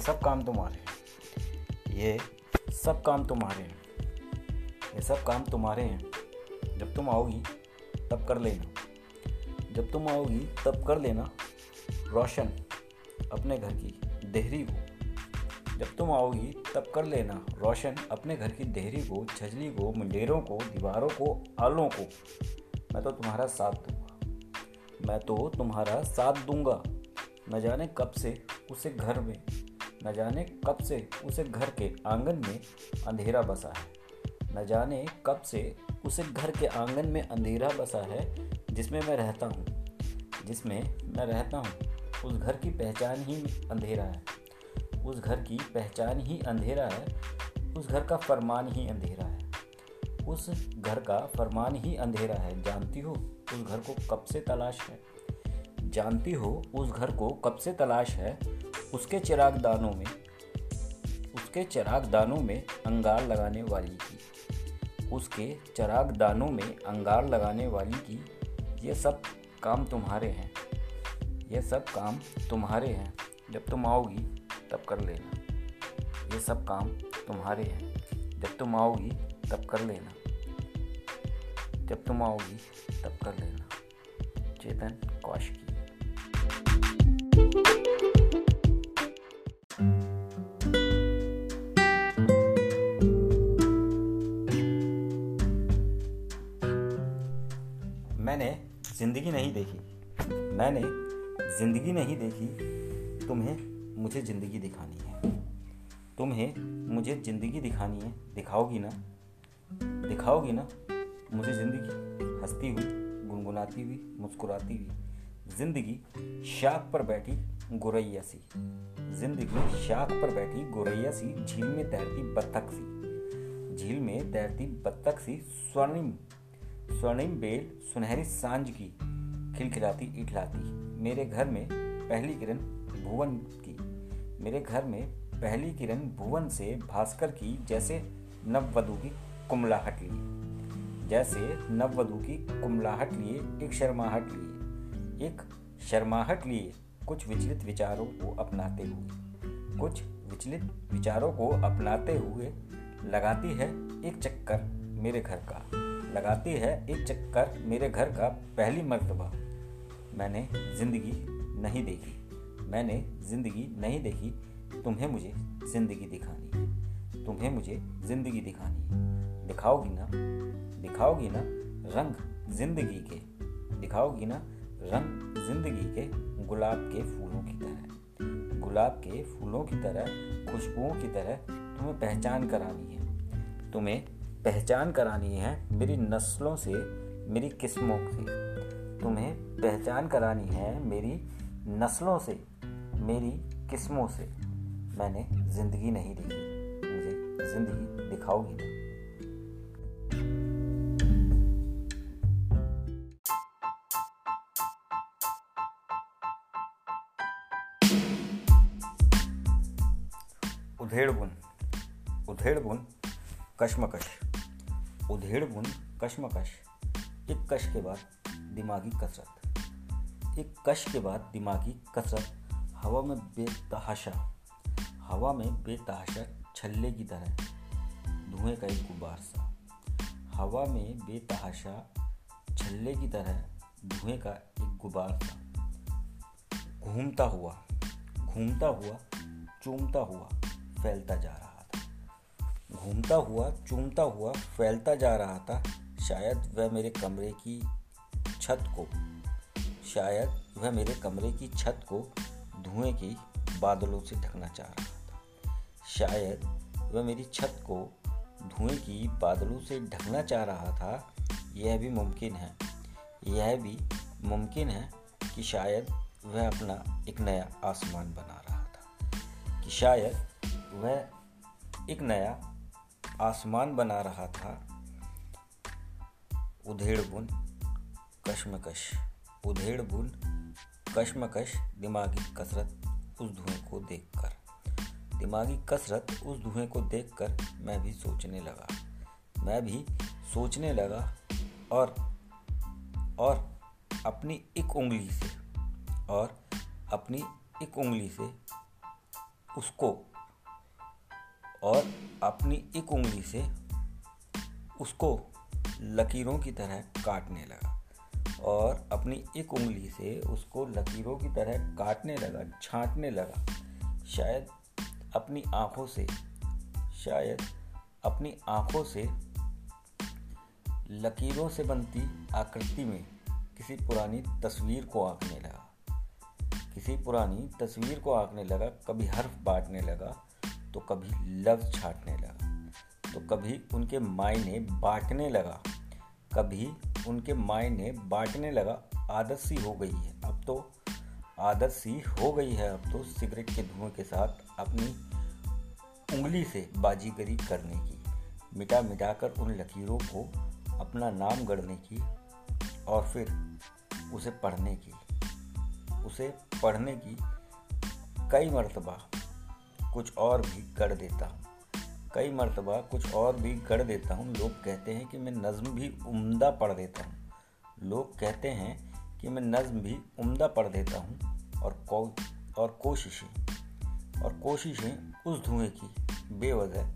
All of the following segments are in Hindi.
सब काम तुम्हारे हैं। ये सब काम तुम्हारे हैं। ये सब काम तुम्हारे हैं। जब तुम आओगी, तब कर लेना। जब तुम आओगी, तब कर लेना। रोशन अपने घर की देहरी को। जब तुम आओगी, तब कर लेना। रोशन अपने घर की देहरी को, छजली को, मुंडेरों को, दीवारों को, आलों को। मैं तो तुम्हारा साथ दूँगा। मैं तो तुम्हारा साथ दूँगा। न जाने कब से, उसे घर में। न जाने कब से उसे घर के आँगन में अंधेरा बसा है। न जाने कब से उसे घर के आँगन में अंधेरा बसा है, जिसमें मैं रहता हूँ। जिसमें मैं रहता हूँ, उस घर की पहचान ही अंधेरा है। उस घर की पहचान ही अंधेरा है, उस घर का फरमान ही अंधेरा है। उस घर का फरमान ही अंधेरा है, जानती हो उस घर को कब से तलाश है? जानती हो उस घर को कब से तलाश है? उसके चिराग दानों में, उसके चिराग दानों में अंगार लगाने वाली की। उसके चिराग दानों में अंगार लगाने वाली की। ये सब काम तुम्हारे हैं। ये सब काम तुम्हारे हैं। जब तुम आओगी, तब कर लेना। ये सब काम तुम्हारे हैं। जब तुम आओगी, तब कर लेना। जब तुम आओगी, तब कर लेना। चेतन कौशिकी। मैंने ज़िंदगी नहीं देखी। मैंने ज़िंदगी नहीं देखी। तुम्हें मुझे ज़िंदगी दिखानी है। तुम्हें मुझे ज़िंदगी दिखानी है। दिखाओगी ना? दिखाओगी ना? मुझे ज़िंदगी। हंसती हुई, गुनगुनाती हुई, मुस्कुराती हुई। ज़िंदगी शाख पर बैठी गुरैया सी। ज़िंदगी शाख पर बैठी गुरैया सी, झील में तैरती बत्तख सी। झील में तैरती बत्तख सी स्वर्णिम। स्वर्णिम बेल सुनहरी साँझ की खिलखिलाती, इठलाती। मेरे घर में पहली किरण भुवन की। मेरे घर में पहली किरण भुवन से भास्कर की, जैसे नववधु की कुमलाहट लिए। जैसे नववधु की कुमलाहट लिए, एक शर्माहट लिए। एक शर्माहट लिए कुछ विचलित विचारों को अपनाते हुए, कुछ विचलित विचारों को अपनाते हुए लगाती है एक चक्कर मेरे घर का, लगाती है एक चक्कर मेरे घर का पहली मर्तबा। मैंने ज़िंदगी नहीं देखी, मैंने ज़िंदगी नहीं देखी, तुम्हें मुझे ज़िंदगी दिखानी तुम्हें मुझे ज़िंदगी दिखानी दिखाओगी ना दिखाओगी ना रंग ज़िंदगी के, दिखाओगी ना रंग ज़िंदगी के गुलाब के फूलों की तरह। गुलाब के फूलों की तरह, खुशबुओं की तरह तुम्हें पहचान करानी है। तुम्हें पहचान करानी है मेरी नस्लों से, मेरी किस्मों से। तुम्हें पहचान करानी है मेरी नस्लों से, मेरी किस्मों से। मैंने ज़िंदगी नहीं देखी, मुझे ज़िंदगी दिखाओगी ना उधेड़ बुन उधेड़ बुन कश्मकश उधेड़ बुन कश्मकश, एक कश के बाद दिमागी कसरत, एक कश के बाद दिमागी कसरत, हवा में बेतहाशा, हवा में बेतहाशा छल्ले की तरह, धुएँ का एक गुब्बार सा, हवा में बेतहाशा छल्ले की तरह, धुएँ का एक गुब्बार सा, घूमता हुआ घूमता हुआ, चूमता हुआ फैलता जा रहा था। घूमता हुआ, चूमता हुआ फैलता जा रहा था। शायद वह मेरे कमरे की छत को, शायद वह मेरे कमरे की छत को धुएँ के बादलों से ढकना चाह रहा था। शायद वह मेरी छत को धुएँ की बादलों से ढकना चाह रहा था। यह भी मुमकिन है। यह भी मुमकिन है कि शायद वह अपना एक नया आसमान बना रहा था। कि शायद वह एक नया आसमान बना रहा था। उधेड़ बुन, कश्मकश। उधेड़ बुन, कश्मकश, दिमागी कसरत उस धुएँ को देखकर। दिमागी कसरत उस धुएँ को देखकर मैं भी सोचने लगा। मैं भी सोचने लगा और और अपनी एक उंगली से, और अपनी एक उंगली से उसको और अपनी एक उंगली से उसको लकीरों की तरह काटने लगा और अपनी एक उंगली से उसको लकीरों की तरह काटने लगा, छांटने लगा। शायद अपनी आँखों से, शायद अपनी आँखों से लकीरों से बनती आकृति में किसी पुरानी तस्वीर को आंकने लगा। किसी पुरानी तस्वीर को आंकने लगा, कभी हर्फ बांटने लगा तो कभी लफ्ज छाटने लगा तो कभी उनके मायने बांटने लगा, कभी उनके मायने बांटने लगा, आदत सी हो गई है। अब तो आदत सी हो गई है, अब तो सिगरेट के धुएँ के साथ अपनी उंगली से बाजीगरी करने की, मिटा मिटा कर उन लकीरों को अपना नाम गढ़ने की और फिर उसे पढ़ने की, उसे पढ़ने की कई मरतबा कुछ और भी कर देता हूँ। कई मरतबा कुछ और भी कर देता हूँ। लोग कहते हैं कि मैं नज़म भी उम्दा पढ़ देता हूँ। लोग कहते हैं कि मैं नज़म भी उम्दा पढ़ देता हूँ और को, और कोशिशें और कोशिशें उस धुएँ की, बेवजह,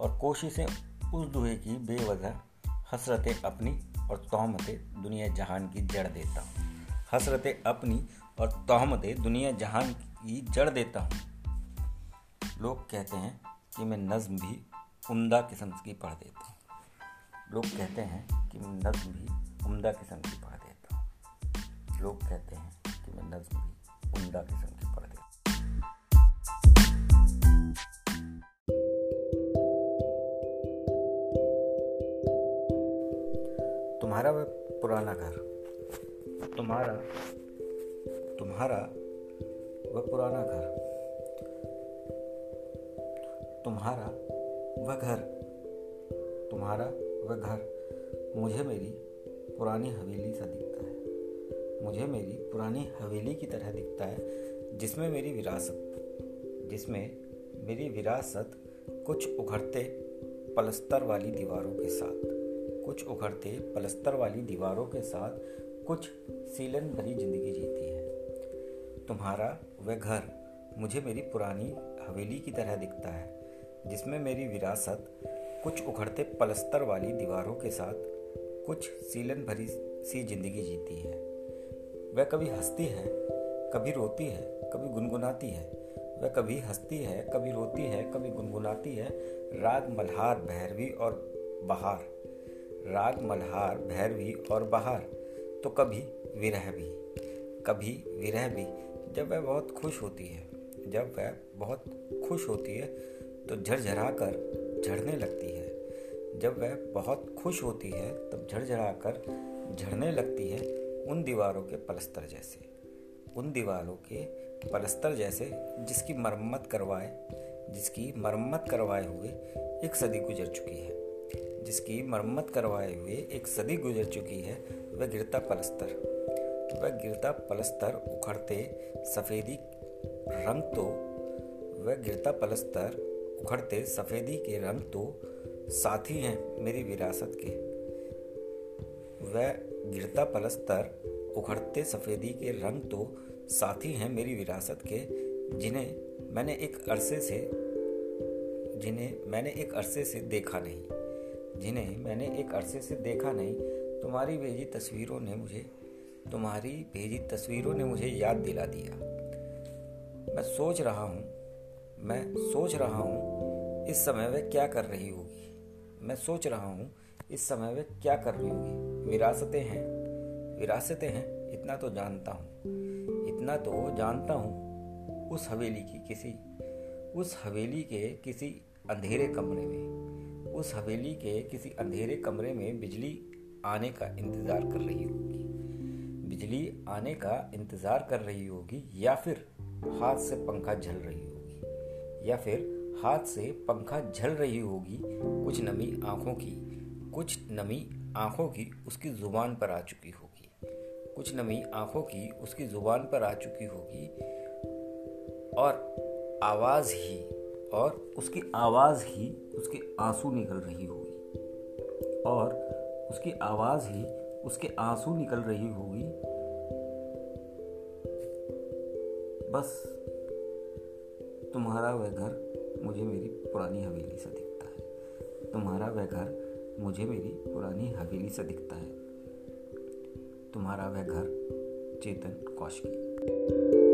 और कोशिशें उस धुएँ की बेवजह हसरतें अपनी और तहमतें दुनिया जहान की जड़ देता हूँ। हसरतें अपनी और तहमतें दुनिया जहान की जड़ देता हूँ। लोग कहते हैं कि मैं नज़म भी उम्दा किस्म की पढ़ देता हूँ। लोग कहते हैं कि मैं नज़म भी उम्दा किस्म की पढ़ देता हूँ। लोग कहते हैं कि मैं नज़म भी उम्दा किस्म की पढ़ देता हूँ। तुम्हारा वह पुराना घर, तुम्हारा तुम्हारा वह पुराना घर तुम्हारा वह घर, तुम्हारा वह घर, मुझे मेरी पुरानी हवेली सा दिखता है। मुझे मेरी पुरानी हवेली की तरह दिखता है, जिसमें मेरी विरासत, जिसमें मेरी विरासत कुछ उखड़ते पलस्तर वाली दीवारों के साथ, कुछ उखड़ते पलस्तर वाली दीवारों के साथ कुछ सीलन भरी ज़िंदगी जीती है। तुम्हारा वह घर, मुझे मेरी पुरानी हवेली की तरह दिखता है। जिसमें मेरी विरासत कुछ उखड़ते पलस्तर वाली दीवारों के साथ कुछ सीलन भरी सी ज़िंदगी जीती है। वह कभी हंसती है, कभी रोती है, कभी गुनगुनाती है। वह कभी हंसती है, कभी रोती है, कभी गुनगुनाती है। राग मल्हार, भैरवी और बहार। राग मल्हार, भैरवी और बहार। तो कभी विरह भी, कभी विरह भी। जब वह बहुत खुश होती है, जब वह बहुत खुश होती है तो झरझरा कर झड़ने लगती है। जब वह बहुत खुश होती है, तब झरझरा कर झड़ने लगती है उन दीवारों के पलस्तर जैसे। उन दीवारों के पलस्तर जैसे जिसकी मरम्मत करवाए, जिसकी मरम्मत करवाए हुए एक सदी गुजर चुकी है। जिसकी मरम्मत करवाए हुए एक सदी गुजर चुकी है, वह गिरता पलस्तर। वह गिरता पलस्तर उखड़ते सफ़ेदी रंग तो वह गिरता पलस्तर उखड़ते सफ़ेदी के रंग तो साथी हैं मेरी विरासत के। वह गिरता पलस्तर, उखड़ते सफ़ेदी के रंग तो साथी हैं मेरी विरासत के, जिन्हें मैंने एक अरसे से, जिन्हें मैंने एक अरसे से देखा नहीं। जिन्हें मैंने एक अरसे से देखा नहीं, तुम्हारी भेजी तस्वीरों ने मुझे, तुम्हारी भेजी तस्वीरों ने मुझे याद दिला दिया। मैं सोच रहा हूँ, मैं सोच रहा हूँ इस समय वह क्या कर रही होगी? मैं सोच रहा हूँ, इस समय वह क्या कर रही होगी? विरासतें हैं। विरासतें हैं, इतना तो जानता हूँ। इतना तो जानता हूँ, उस हवेली की किसी, उस हवेली के किसी अंधेरे कमरे में, उस हवेली के किसी अंधेरे कमरे में बिजली आने का इंतज़ार कर रही होगी। बिजली आने का इंतज़ार कर रही होगी या फिर हाथ से पंखा झल रही होगी, या फिर हाथ से पंखा झल रही होगी, कुछ नमी आँखों की, कुछ नमी आँखों की उसकी ज़ुबान पर आ चुकी होगी, कुछ नमी आँखों की उसकी ज़ुबान पर आ चुकी होगी, और आवाज़ ही, और उसकी आवाज़ ही उसके आँसू निकल रही होगी, और उसकी आवाज़ ही उसके आँसू निकल रही होगी। बस, तुम्हारा वह घर मुझे मेरी पुरानी हवेली सा दिखता है। तुम्हारा वह घर मुझे मेरी पुरानी हवेली सा दिखता है। तुम्हारा वह घर चेतन कौशिकी।